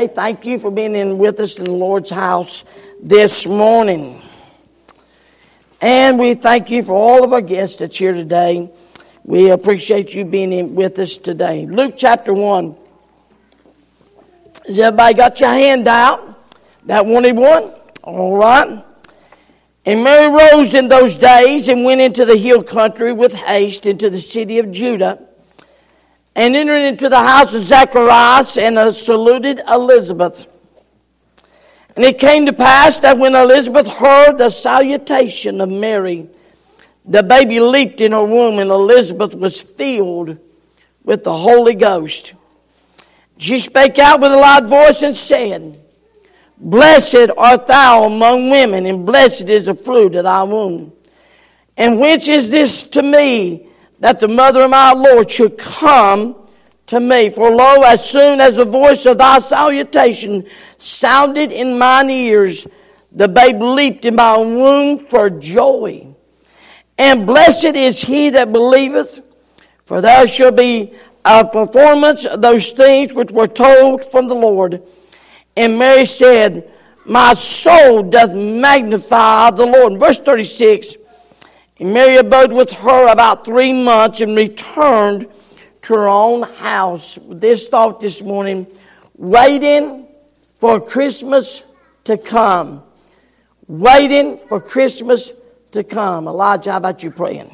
today. Thank you for being in with us in the Lord's house this morning. And we thank you for all of our guests that's here today. We appreciate you being in with us today. Luke chapter 1. Has everybody got your hand out? That wanted one? All right. And Mary rose in those days and went into the hill country with haste into the city of Judah and entered into the house of Zacharias and uh, saluted Elizabeth. And it came to pass that when Elizabeth heard the salutation of Mary, the baby leaped in her womb, and Elizabeth was filled with the Holy Ghost. She spake out with a loud voice and said, Blessed art thou among women, and blessed is the fruit of thy womb. And whence is this to me that the mother of my Lord should come to me? For lo, as soon as the voice of thy salutation sounded in mine ears, the babe leaped in my womb for joy. And blessed is he that believeth, for there shall be a performance of those things which were told from the Lord. And Mary said, My soul doth magnify the Lord. verse 36, Mary abode with her about three months and returned to her own house. This thought this morning, waiting for Christmas to come. Waiting for Christmas to come. Elijah, how about you praying?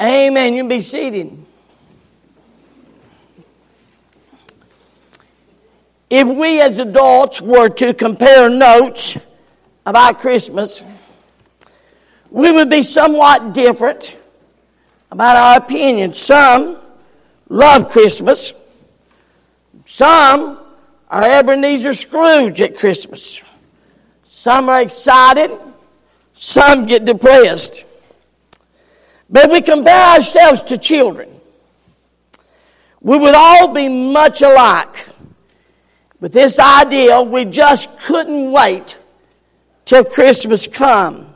Amen. You can be seated. If we as adults were to compare notes about Christmas, we would be somewhat different about our opinion. Some love Christmas. Some are Ebenezer Scrooge at Christmas. Some are excited. Some get depressed. But we compare ourselves to children. We would all be much alike. With this idea, we just couldn't wait till Christmas come.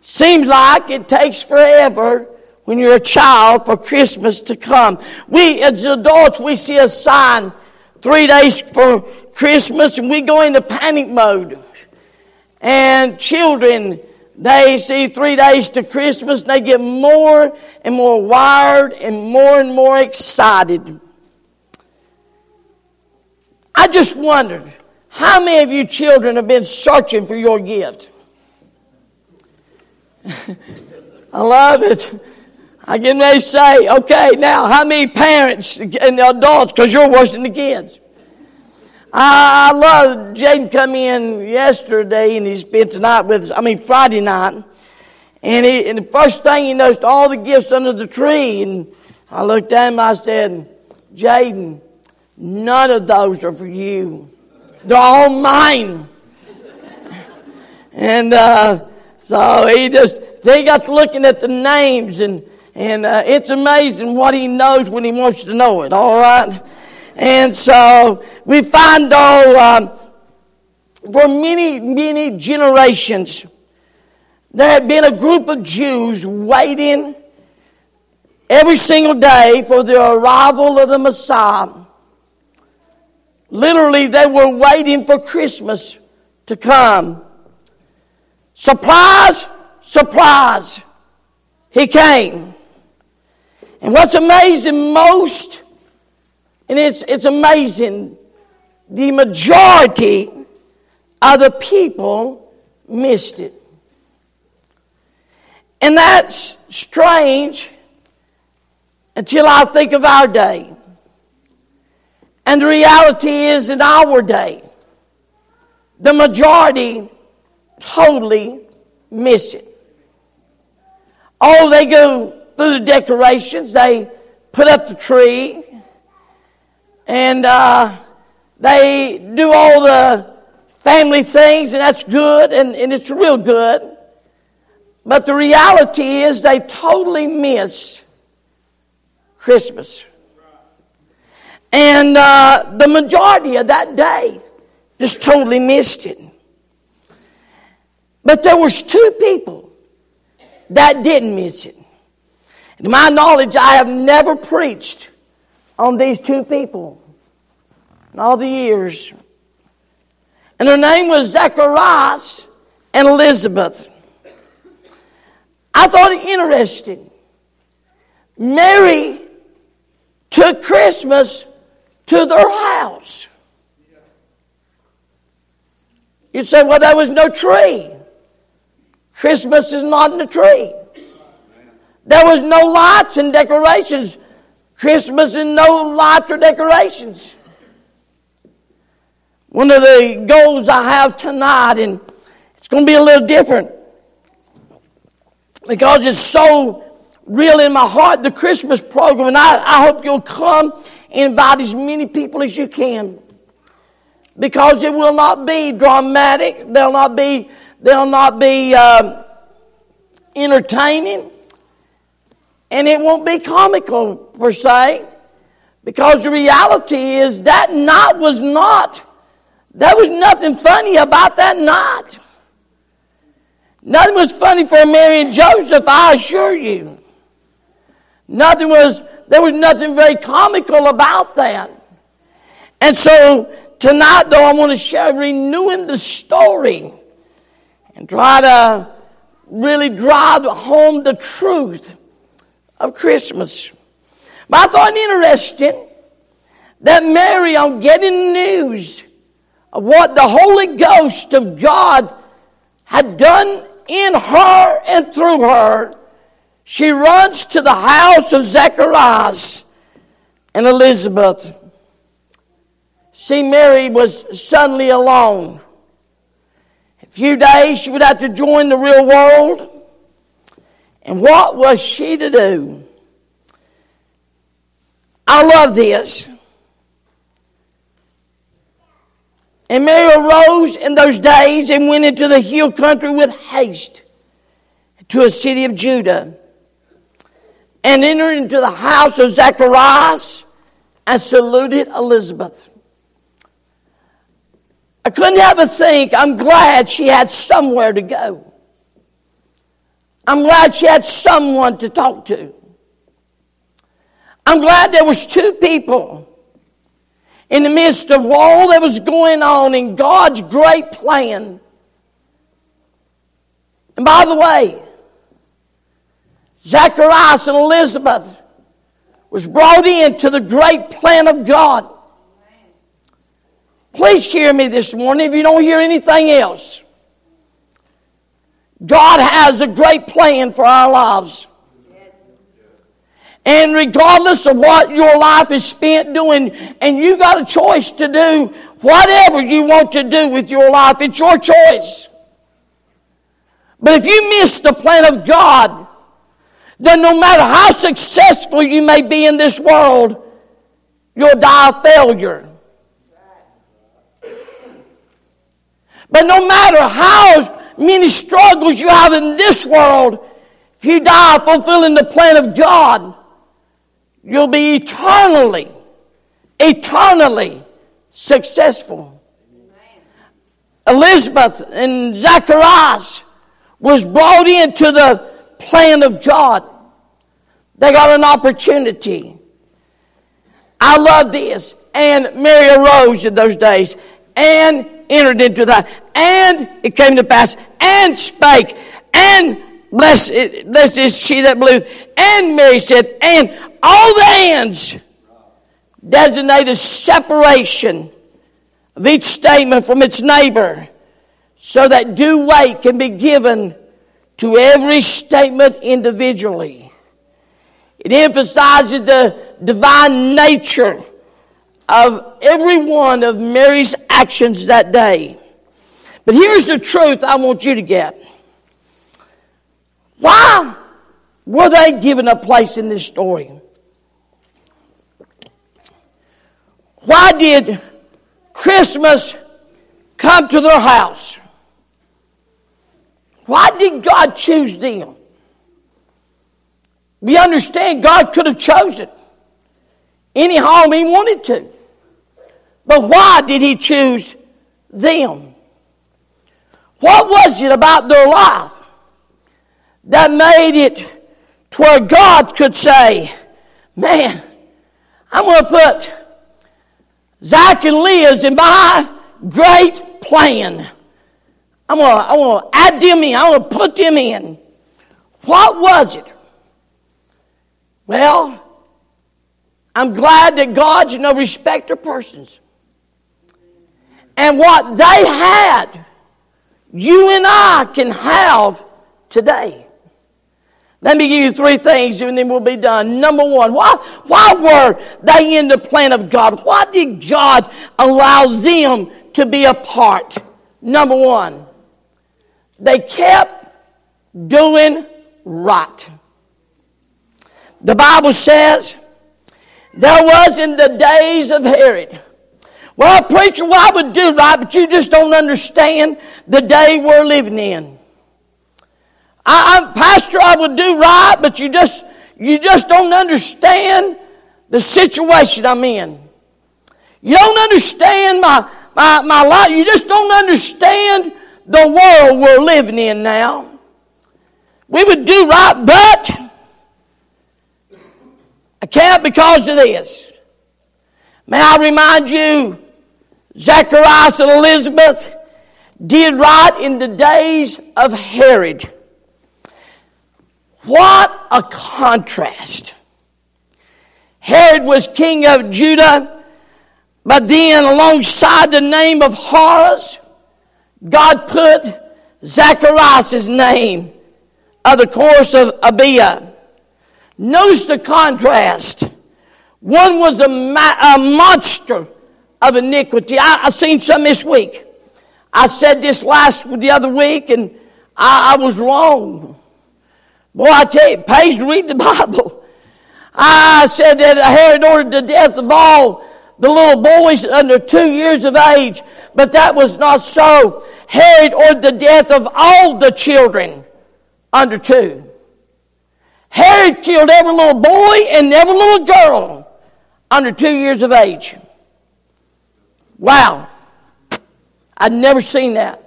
Seems like it takes forever when you're a child for Christmas to come. We, as adults, we see a sign three days for Christmas and we go into panic mode. And children, they see three days to Christmas, they get more and more wired and more and more excited. I just wondered, how many of you children have been searching for your gift? I love it. I can they say, okay, now how many parents and adults, because you're worse than the kids, I, love Jaden come in yesterday and he spent tonight with us, I mean Friday night. And, he, and the first thing he noticed all the gifts under the tree. And I looked at him, I said, Jaden, none of those are for you. They're all mine. and uh, so he just, he got looking at the names and, and uh, it's amazing what he knows when he wants to know it, all right? And so we find though, um, for many, many generations, there had been a group of Jews waiting every single day for the arrival of the Messiah. Literally, they were waiting for Christmas to come. Surprise, surprise, he came. And what's amazing most and it's, it's amazing. The majority of the people missed it. And that's strange until I think of our day. And the reality is, in our day, the majority totally miss it. Oh, they go through the decorations, they put up the tree, and uh, they do all the family things, and that's good, and, and it's real good. But the reality is they totally miss Christmas. And uh, the majority of that day just totally missed it. But there was two people that didn't miss it. To my knowledge, I have never preached on these two people in all the years. And their name was Zacharias and Elizabeth. I thought it interesting. Mary took Christmas to their house. You'd say, well, there was no tree. Christmas is not in the tree. There was no lights and decorations. Christmas and no lights or decorations. One of the goals I have tonight, and it's going to be a little different because it's so real in my heart, the Christmas program. And I, I hope you'll come and invite as many people as you can. Because it will not be dramatic. They'll not be, they'll not be uh, entertaining. And it won't be comical per se. Because the reality is that night was not, there was nothing funny about that night. Nothing was funny for Mary and Joseph, I assure you. Nothing was, there was nothing very comical about that. And so tonight, though, I want to share renewing the story and try to really drive home the truth of Christmas. But I thought it interesting that Mary, on getting news of what the Holy Ghost of God had done in her and through her, she runs to the house of Zacharias and Elizabeth. See, Mary was suddenly alone. A few days, she would have to join the real world. And what was she to do? I love this. And Mary arose in those days and went into the hill country with haste to a city of Judah and entered into the house of Zacharias and saluted Elizabeth. I couldn't help but think, I'm glad she had somewhere to go. I'm glad she had someone to talk to. I'm glad there was two people in the midst of all that was going on in God's great plan. And by the way, Zacharias and Elizabeth was brought into the great plan of God. Please hear me this morning if you don't hear anything else. God has a great plan for our lives. And regardless of what your life is spent doing, and you got a choice to do whatever you want to do with your life, it's your choice. But if you miss the plan of God, then no matter how successful you may be in this world, you'll die a failure. But no matter how many struggles you have in this world, if you die fulfilling the plan of God, You'll be eternally, eternally successful. Elizabeth and Zacharias was brought into the plan of God. They got an opportunity. I love this. And Mary arose in those days and entered into that. And it came to pass and spake and blessed, blessed is she that believeth. And Mary said, and all the ands designate a separation of each statement from its neighbor so that due weight can be given to every statement individually. It emphasizes the divine nature of every one of Mary's actions that day. But here's the truth I want you to get. Why were they given a place in this story? Why did Christmas come to their house? Why did God choose them? We understand God could have chosen any home He wanted to. But why did He choose them? What was it about their life that made it to where God could say, Man, I'm going to put Zach and Liz in my great plan. I'm to, I'm going to add them in. I'm going to put them in. What was it? Well, I'm glad that God's no respecter of persons. And what they had, you and I can have today. Let me give you three things and then we'll be done. Number one, why, why were they in the plan of God? Why did God allow them to be a part? Number one, they kept doing right. The Bible says there was in the days of Herod. Well, preacher, well, I would do right, but you just don't understand the day we're living in. I, I, pastor, I would do right, but you just you just don't understand the situation I'm in. You don't understand my my, my life. You just don't understand the world we're living in now. We would do right, but I can't because of this. May I remind you, Zacharias and Elizabeth did right in the days of Herod. What a contrast. Herod was king of Judah, but then alongside the name of Herod, God put Zacharias' name of the course of Abia. Notice the contrast. One was a, ma- a monster of iniquity. I, I seen some this week. I said this last the other week, and I, I was wrong. Boy, I tell you, pays to read the Bible. I said that Herod ordered the death of all the little boys under two years of age, but that was not so. Herod ordered the death of all the children under two. Herod killed every little boy and every little girl under two years of age. Wow. I'd never seen that.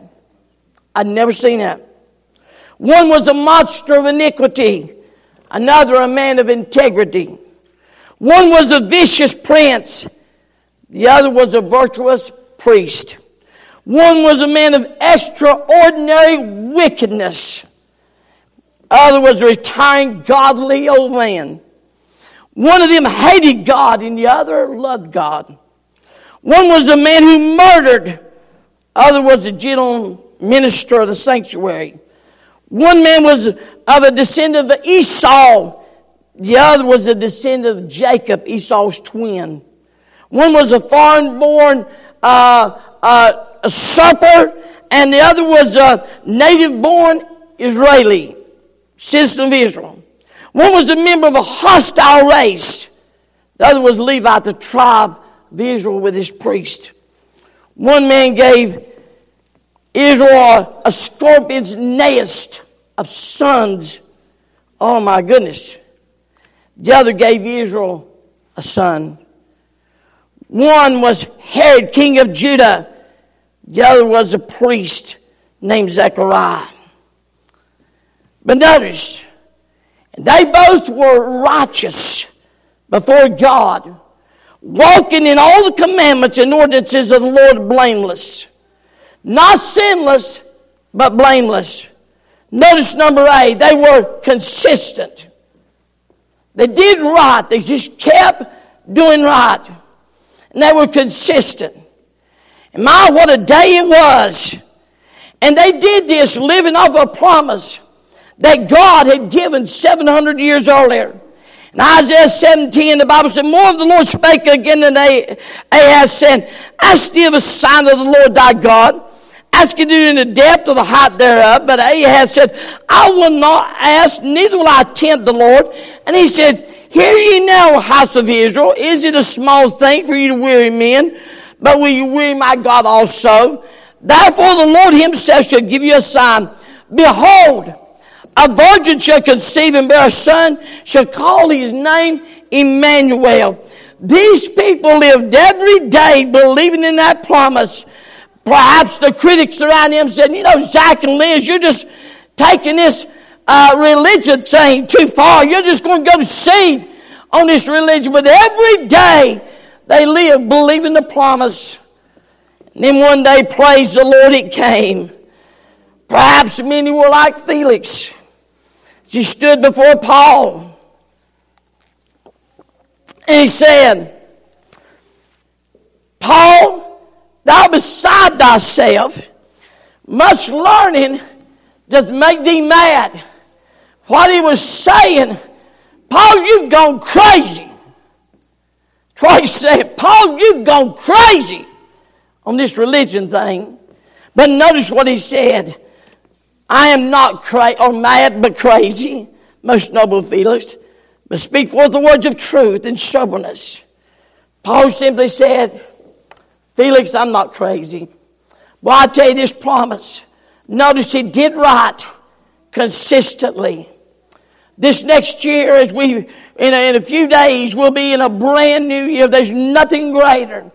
I'd never seen that. One was a monster of iniquity, another a man of integrity. One was a vicious prince, the other was a virtuous priest. One was a man of extraordinary wickedness. Other was a retiring godly old man. One of them hated God and the other loved God. One was a man who murdered. Other was a gentle minister of the sanctuary. One man was of a descendant of Esau. The other was a descendant of Jacob, Esau's twin. One was a foreign born uh, uh, usurper, and the other was a native born Israeli citizen of Israel. One was a member of a hostile race. The other was Levi, the tribe of Israel with his priest. One man gave Israel a scorpion's nest of sons. Oh my goodness. The other gave Israel a son. One was Herod, king of Judah. The other was a priest named Zechariah. But notice, they both were righteous before God, walking in all the commandments and ordinances of the Lord blameless. Not sinless, but blameless. Notice number eight, they were consistent. They did right, they just kept doing right. And they were consistent. And my, what a day it was. And they did this living off a promise that God had given 700 years earlier. In Isaiah 17, the Bible said, More of the Lord spake again than Ahaz, saying, Ask thee of a sign of the Lord thy God. Ask it in the depth of the height thereof. But Ahaz said, I will not ask, neither will I tempt the Lord. And he said, Hear ye now, house of Israel. Is it a small thing for you to weary men? But will you weary my God also? Therefore the Lord himself shall give you a sign. Behold, a virgin shall conceive and bear a son, shall call his name Emmanuel. These people lived every day believing in that promise. Perhaps the critics around him said, you know, Zach and Liz, you're just taking this uh, religion thing too far. You're just going to go to seed on this religion. But every day they lived believing the promise. And then one day, praise the Lord, it came. Perhaps many were like Felix. She stood before Paul. And he said, Paul, thou beside thyself, much learning doth make thee mad. What he was saying, Paul, you've gone crazy. He said. Paul, you've gone crazy on this religion thing. But notice what he said. I am not cra- or mad, but crazy, most noble Felix, but speak forth the words of truth and soberness. Paul simply said, Felix, I'm not crazy. Well, I tell you this promise. Notice he did right consistently. This next year, as we, in a, in a few days, we'll be in a brand new year. There's nothing greater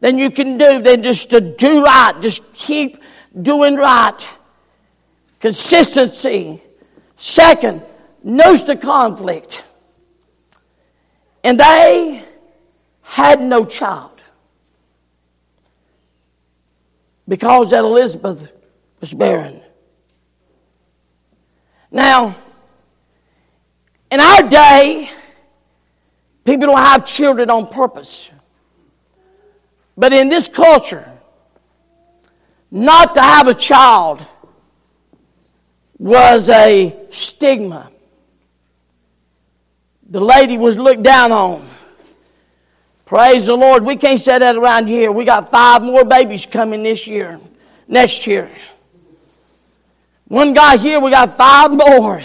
than you can do than just to do right. Just keep doing right. Consistency. Second, knows the conflict. And they had no child. Because that Elizabeth was barren. Now, in our day, people don't have children on purpose. But in this culture, not to have a child was a stigma. The lady was looked down on. Praise the Lord. We can't say that around here. We got five more babies coming this year, next year. One guy here, we got five more.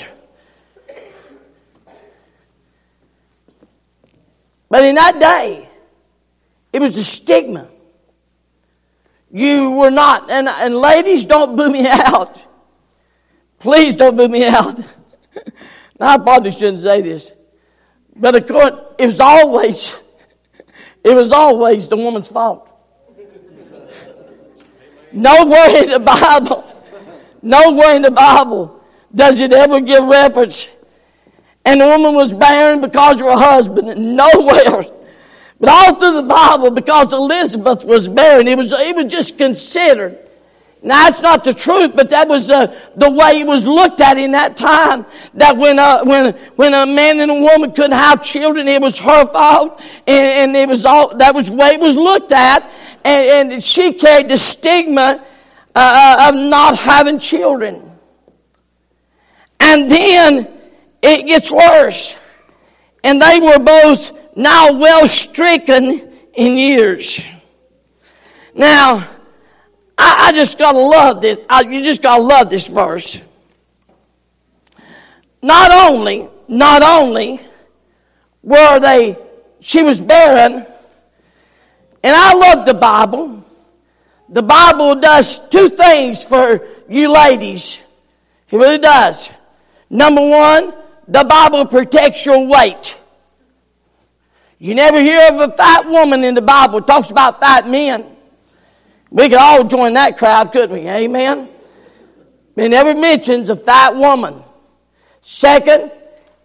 But in that day, it was a stigma. You were not, and, and ladies, don't boo me out. Please don't boo me out. I probably shouldn't say this. But of course, it was always, it was always the woman's fault. Nowhere in the Bible, nowhere in the Bible does it ever give reference. And the woman was barren because of her husband. Nowhere. But all through the Bible, because Elizabeth was barren, it was, it was just considered. Now, that's not the truth, but that was uh, the way it was looked at in that time. That when a, uh, when, when a man and a woman couldn't have children, it was her fault. And, and it was all, that was the way it was looked at. And, and she carried the stigma uh, uh of not having children. And then it gets worse. And they were both now well stricken in years. Now, I, I just gotta love this. I, you just gotta love this verse. Not only, not only were they, she was barren, and I love the Bible. The Bible does two things for you ladies. It really does. Number one, the Bible protects your weight. You never hear of a fat woman in the Bible. It talks about fat men. We could all join that crowd, couldn't we? Amen. It never mentions a fat woman. Second,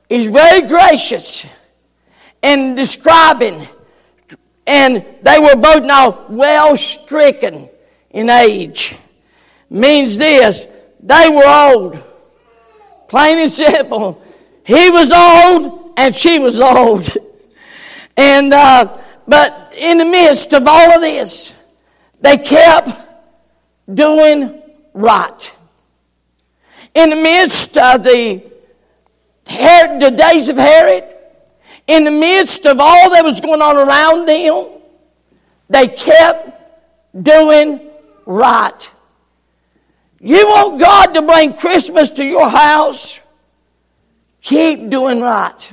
he's very gracious in describing, and they were both now well stricken in age. Means this, they were old. Plain and simple. He was old and she was old. And, uh, but in the midst of all of this, they kept doing right. In the midst of the, Herod, the days of Herod, in the midst of all that was going on around them, they kept doing right. You want God to bring Christmas to your house? Keep doing right.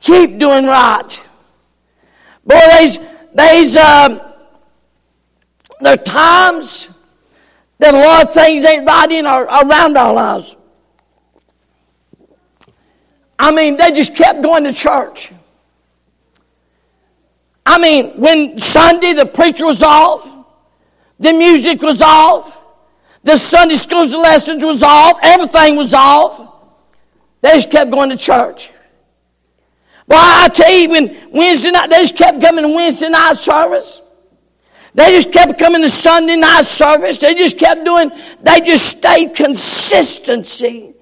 Keep doing right. Boy, these, there's, uh, there are times that a lot of things ain't right in our, around our lives. I mean, they just kept going to church. I mean, when Sunday the preacher was off, the music was off, the Sunday school's lessons was off, everything was off. They just kept going to church. Well, I tell you, when Wednesday night, they just kept coming to Wednesday night service. They just kept coming to Sunday night service. They just kept doing, they just stayed consistency.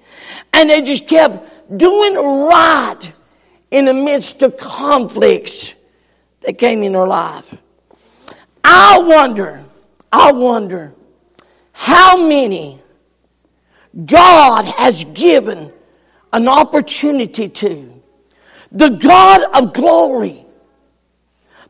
And they just kept doing right in the midst of conflicts that came in their life. I wonder, I wonder how many God has given an opportunity to. The God of glory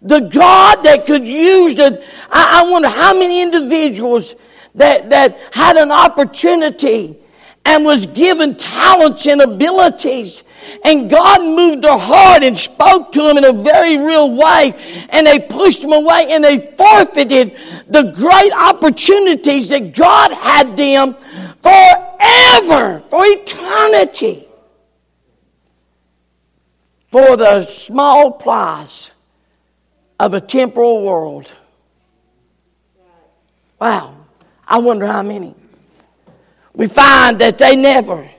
the God that could use it. I, I wonder how many individuals that, that had an opportunity and was given talents and abilities. And God moved their heart and spoke to them in a very real way. And they pushed them away and they forfeited the great opportunities that God had them forever, for eternity, for the small price of a temporal world. Wow. I wonder how many. We find that they never.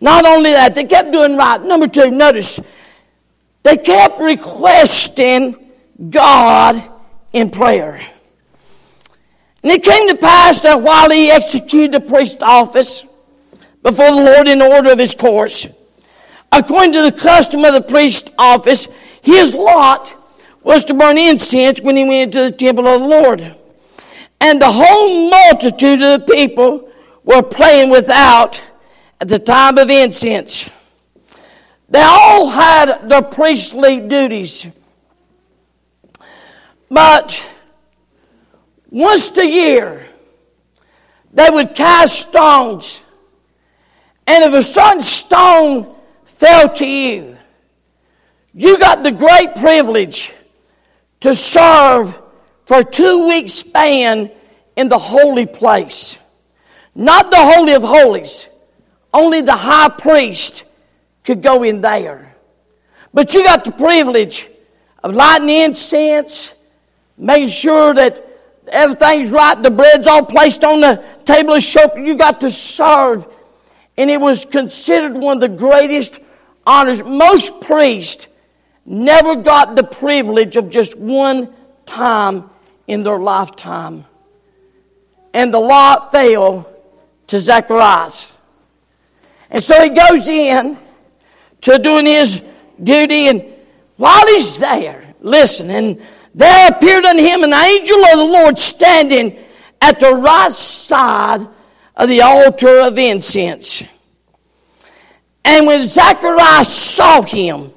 Not only that, they kept doing right. Number two, notice, they kept requesting God in prayer. And it came to pass that while he executed the priest office before the Lord in order of his course, according to the custom of the priest office, his lot was to burn incense when he went into the temple of the Lord. And the whole multitude of the people were playing without at the time of incense. They all had their priestly duties. But once a year, they would cast stones. And if a certain stone fell to you, you got the great privilege to serve for two weeks span in the holy place. Not the Holy of Holies. Only the high priest could go in there. But you got the privilege of lighting incense, making sure that everything's right, the bread's all placed on the table of show. You got to serve. And it was considered one of the greatest honors. Most priests never got the privilege of just one time in their lifetime. And the lot fell to Zacharias. And so he goes in to doing his duty, and while he's there, listen, and there appeared unto him an angel of the Lord standing at the right side of the altar of incense. And when Zacharias saw him,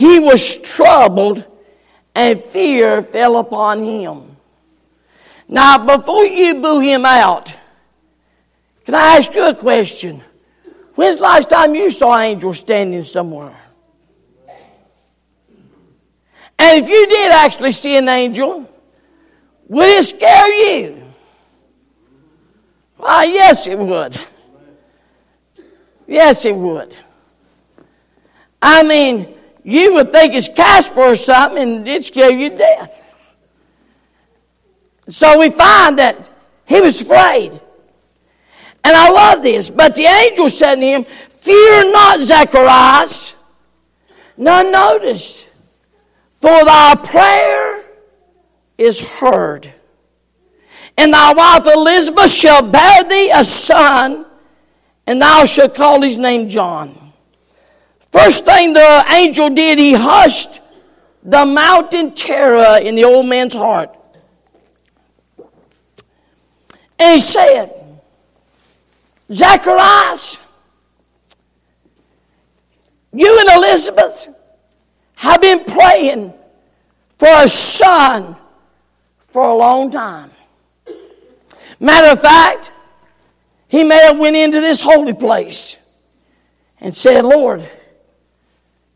he was troubled and fear fell upon him. Now, before you boo him out, can I ask you a question? When's the last time you saw an angel standing somewhere? And if you did actually see an angel, would it scare you? Why, yes, it would. Yes, it would. I mean, you would think it's Casper or something and it'd scare you to death. So we find that he was afraid. And I love this. But the angel said to him, Fear not, Zacharias. None notice, for thy prayer is heard. And thy wife Elizabeth shall bear thee a son, and thou shalt call his name John. First thing the angel did, he hushed the mountain terror in the old man's heart. And he said, Zacharias, you and Elizabeth have been praying for a son for a long time. Matter of fact, he may have went into this holy place and said, Lord,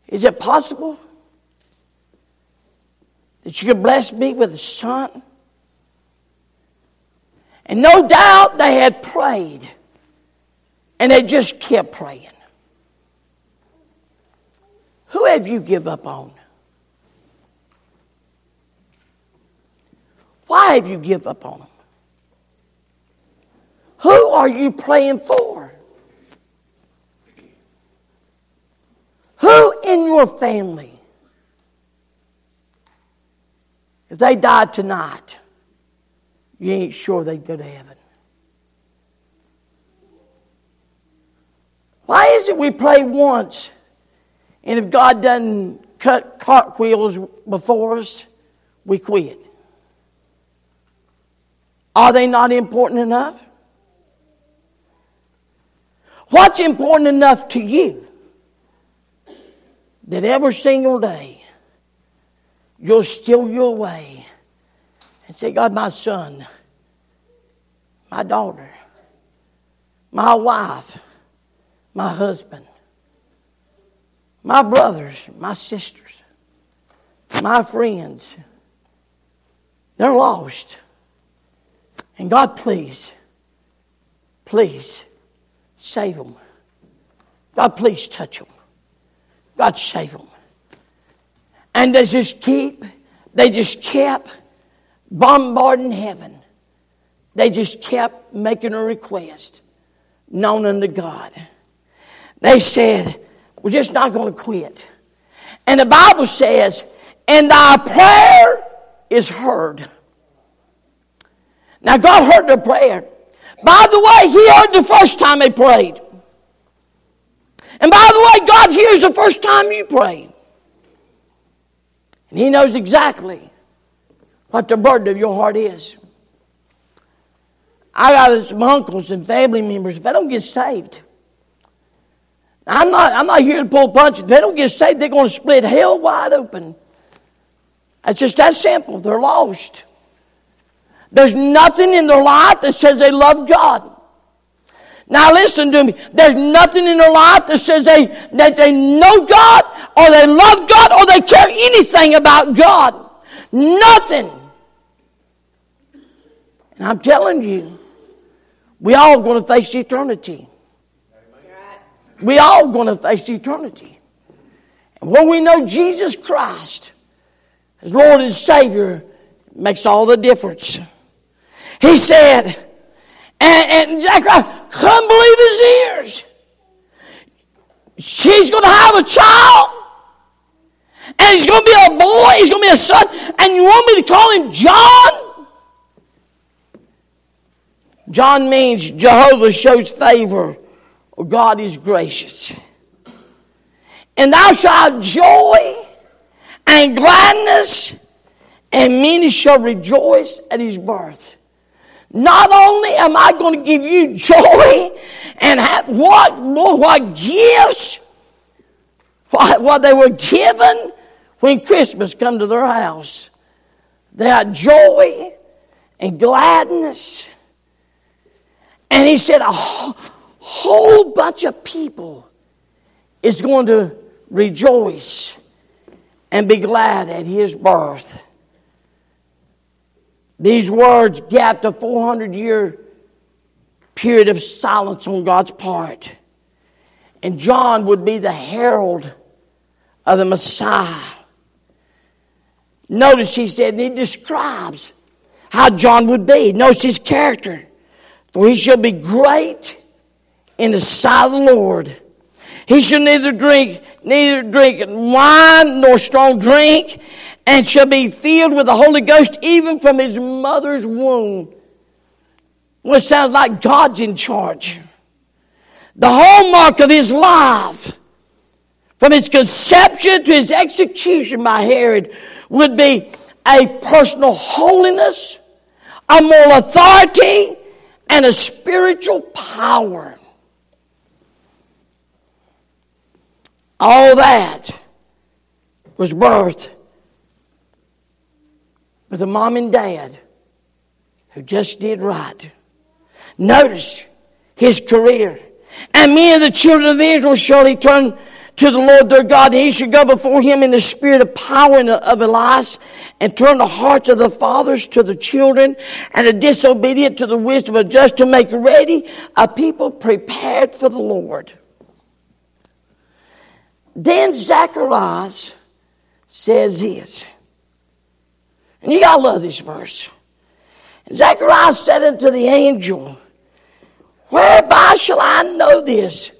is it possible that you could bless me with a son? And no doubt they had prayed. And they just kept praying. Who have you give up on? Why have you give up on them? Who are you praying for? Who in your family, if they died tonight, you ain't sure they'd go to heaven? Why is it we pray once, and if God doesn't cut cartwheels before us, we quit? Are they not important enough? What's important enough to you that every single day you'll steal your way and say, God, my son, my daughter, my wife, my husband, my brothers, my sisters, my friends, they're lost. And God, please, please save them. God, please touch them. God, save them. And they just keep, they just kept bombarding heaven. They just kept making a request known unto God. They said, We're just not going to quit. And the Bible says, And thy prayer is heard. Now, God heard their prayer. By the way, He heard the first time they prayed. And by the way, God hears the first time you pray. And He knows exactly what the burden of your heart is. I got some uncles and family members, if they don't get saved, I'm not, I'm not here to pull punches. If they don't get saved, they're going to split hell wide open. It's just that simple. They're lost. There's nothing in their life that says they love God. Now listen to me. There's nothing in their life that says they, that they know God or they love God or they care anything about God. Nothing. And I'm telling you, we all going to face eternity. We all going to face eternity. And when we know Jesus Christ as Lord and Savior, makes all the difference. He said, and, and Zechariah couldn't believe his ears. She's going to have a child. And he's going to be a boy. He's going to be a son. And you want me to call him John? John means Jehovah shows favor or God is gracious. And thou shalt have joy and gladness, and many shall rejoice at his birth. Not only am I going to give you joy and have what, what gifts, what, what they were given when Christmas come to their house. They had joy and gladness. And he said a whole bunch of people is going to rejoice and be glad at his birth. These words gapped a 400 year period of silence on God's part. And John would be the herald of the Messiah. Notice he said, he describes how John would be. Notice his character. For he shall be great in the sight of the Lord. He shall neither drink, neither drink wine nor strong drink, and shall be filled with the Holy Ghost even from his mother's womb. Well, sounds like God's in charge. The hallmark of his life, from his conception to his execution by Herod, would be a personal holiness, a moral authority, and a spiritual power. All that was birthed with a mom and dad who just did right. Notice his career. And many of the children of Israel surely turn to the Lord their God, and he should go before him in the spirit of power and of Elias, and turn the hearts of the fathers to the children, and the disobedient to the wisdom of just to make ready a people prepared for the Lord. Then Zacharias says this. Gotta love this verse. Zacharias said unto the angel, Whereby shall I know this?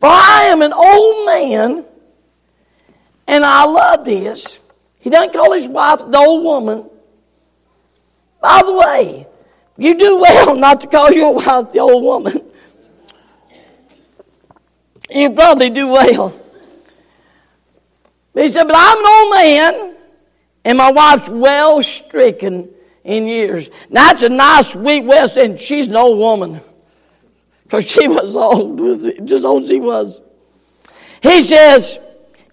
For I am an old man, and I love this. He doesn't call his wife the old woman. By the way, you do well not to call your wife the old woman. You probably do well. He said, But I'm an old man, and my wife's well stricken in years. Now, that's a nice, sweet of saying she's an old woman. Because she was old, just old as he was. He says,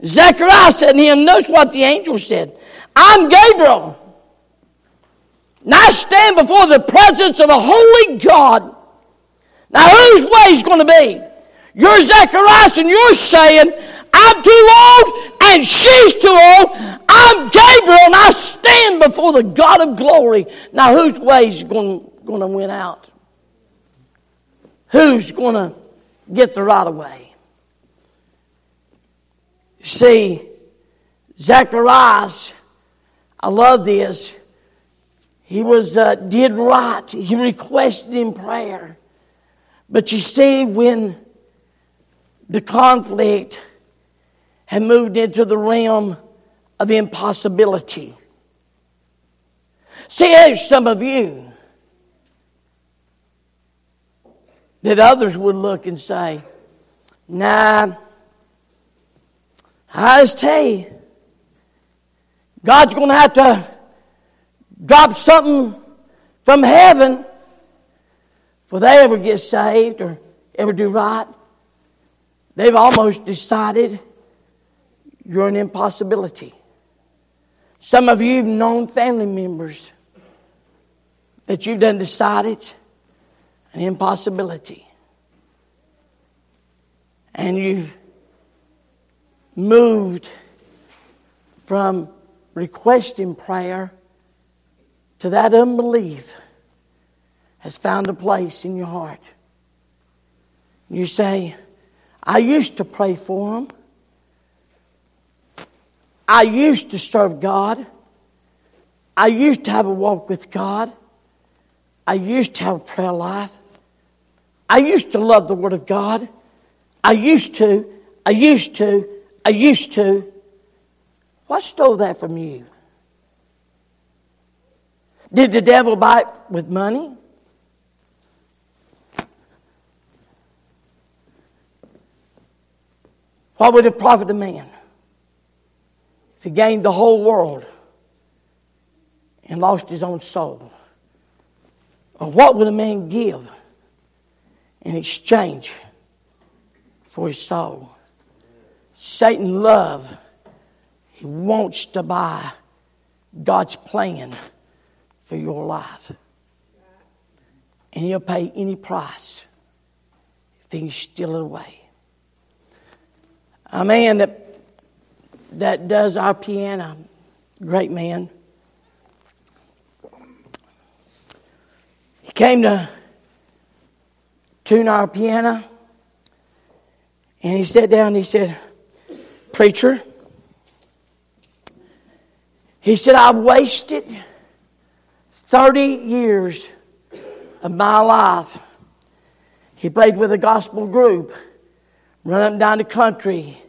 Zechariah said to him, notice what the angel said. I'm Gabriel. Now I stand before the presence of a holy God. Now whose way is going to be? You're Zacharias and you're saying, I'm too old and she's too old. I'm Gabriel and I stand before the God of glory. Now whose way is going, to win out? Who's going to get the right of way? See, Zacharias, I love this. He was uh, did right. He requested in prayer. But you see, when the conflict had moved into the realm of impossibility. See, there's some of you that others would look and say, nah, I just tell you, God's going to have to drop something from heaven for they ever get saved or ever do right. They've almost decided you're an impossibility. Some of you have known family members that you've done decided an impossibility. And you've moved from requesting prayer to that unbelief has found a place in your heart. You say, I used to pray for them. I used to serve God. I used to have a walk with God. I used to have a prayer life. I used to love the Word of God. I used to. I used to. I used to. What stole that from you? Did the devil buy it with money? What would it profit a man he gained the whole world and lost his own soul? Or what would a man give in exchange for his soul. Satan love, he wants to buy God's plan for your life. And he'll pay any price if he can steal it away. A man that, that does our piano, great man. He came to tune our piano. And he sat down he said, Preacher, he said, I've wasted 30 years of my life. He played with a gospel group, run up and down the country,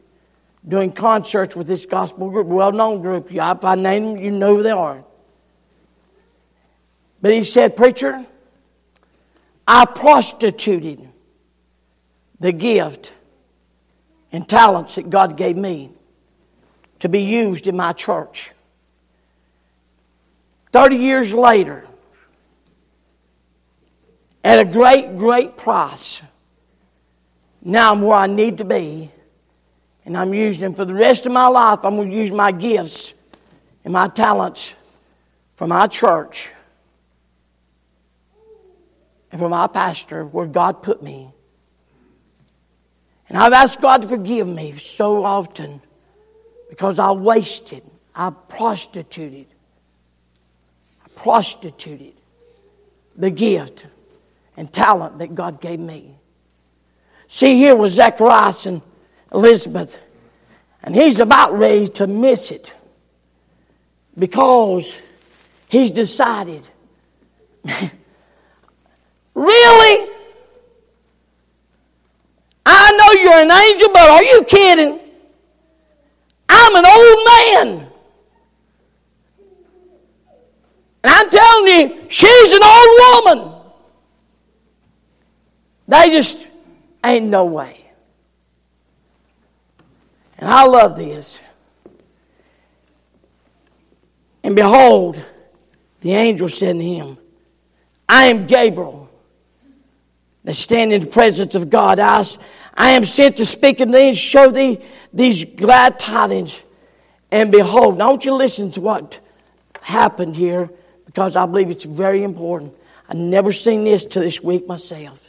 doing concerts with this gospel group, well known group. If I name you know who they are. But he said, Preacher, I prostituted the gift and talents that God gave me to be used in my church. 30 years later, at a great, great price, now I'm where I need to be, and I'm using them for the rest of my life. I'm going to use my gifts and my talents for my church and for my pastor where God put me. And I've asked God to forgive me so often because I wasted, I prostituted, I prostituted the gift and talent that God gave me. See, here was Zacharias and Elizabeth, and he's about ready to miss it because he's decided, really? I know you're an angel, but are you kidding? I'm an old man. And I'm telling you, she's an old woman. They just ain't no way. And I love this. And behold, the angel said to him, I am Gabriel that stand in the presence of God. I, I am sent to speak and thee, and show thee these glad tidings. And behold, now I want you to listen to what happened here because I believe it's very important. I've never seen this to this week myself.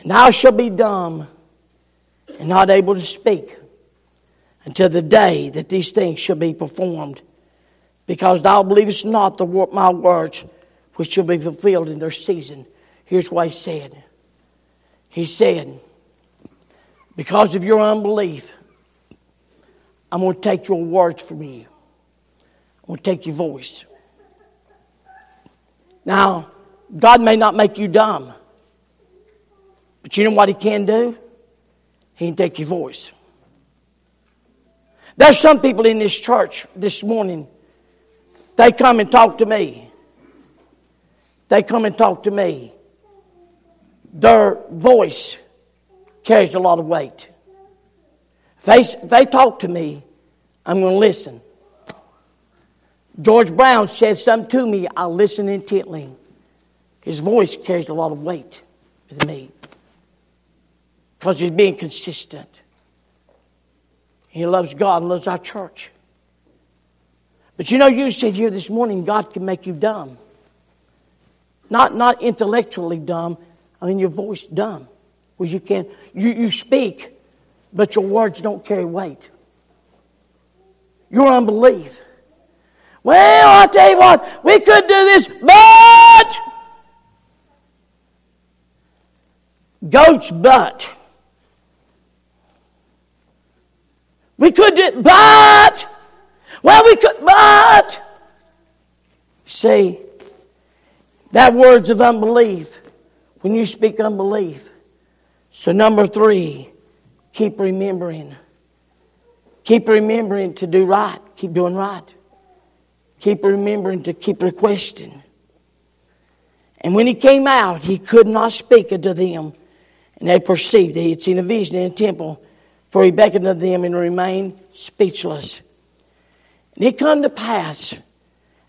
And thou shalt be dumb and not able to speak until the day that these things shall be performed, because thou believest not the my words which shall be fulfilled in their season. Here's what he said. He said, Because of your unbelief, I'm going to take your words from you. I'm going to take your voice. Now, God may not make you dumb, but you know what He can do? He can take your voice. There's some people in this church this morning, they come and talk to me. They come and talk to me. Their voice carries a lot of weight. If they, if they talk to me, I'm going to listen. George Brown said something to me, I'll listen intently. His voice carries a lot of weight with me because he's being consistent. He loves God and loves our church. But you know, you said here this morning, God can make you dumb. Not, not intellectually dumb, I mean your voice dumb. Where you can you, you speak, but your words don't carry weight. Your unbelief. Well, I'll tell you what, we could do this, but goat's butt. We could do but, well, we could, but. See, that word's of unbelief when you speak unbelief. So, number three, keep remembering. Keep remembering to do right. Keep doing right. Keep remembering to keep requesting. And when he came out, he could not speak unto them. And they perceived that he had seen a vision in the temple for he beckoned to them and remained speechless. And it come to pass,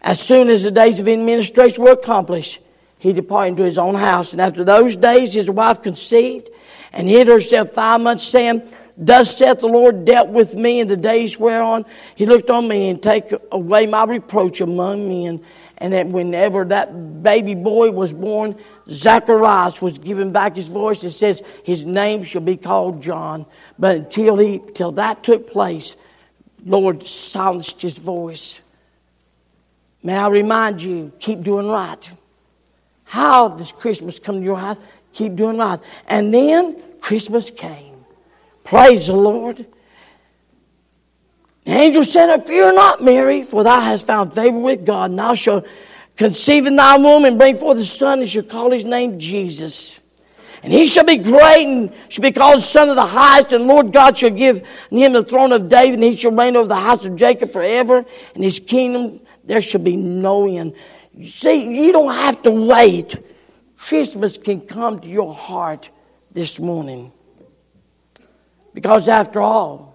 as soon as the days of administration were accomplished, he departed into his own house. And after those days, his wife conceived and hid herself five months, saying, Thus saith the Lord, dealt with me in the days whereon he looked on me and take away my reproach among men. And that whenever that baby boy was born, Zacharias was given back his voice. It says his name shall be called John. But until he, till that took place, Lord silenced his voice. May I remind you, keep doing right. How does Christmas come to your house? Keep doing right. And then Christmas came. Praise the Lord. The angel said, Fear not, Mary, for thou hast found favor with God, and thou shalt conceive in thy womb and bring forth a son, and shall call his name Jesus. And he shall be great and shall be called Son of the Highest, and Lord God shall give him the throne of David, and he shall reign over the house of Jacob forever, and his kingdom there shall be no end. See, you don't have to wait. Christmas can come to your heart this morning. Because after all,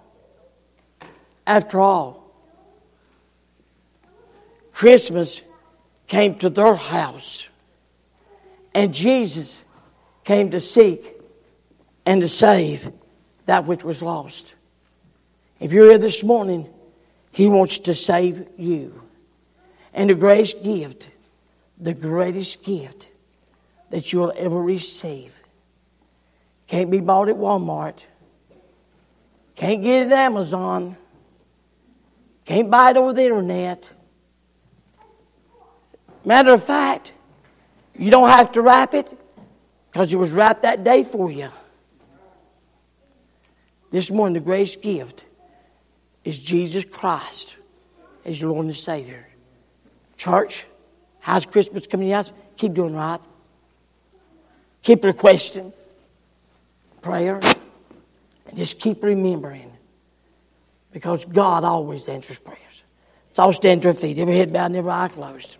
after all, Christmas came to their house. And Jesus came to seek and to save that which was lost. If you're here this morning, He wants to save you. And the greatest gift, the greatest gift that you'll ever receive Can't be bought at Walmart. Can't get it at Amazon. Can't buy it over the internet. Matter of fact, you don't have to wrap it because it was wrapped that day for you. This morning, the greatest gift is Jesus Christ as your Lord and Savior. Church, how's Christmas coming out? Keep doing right. Keep requesting prayer. And just keep remembering. Because God always answers prayers. Let's all stand to our feet. Every head bowed every eye closed.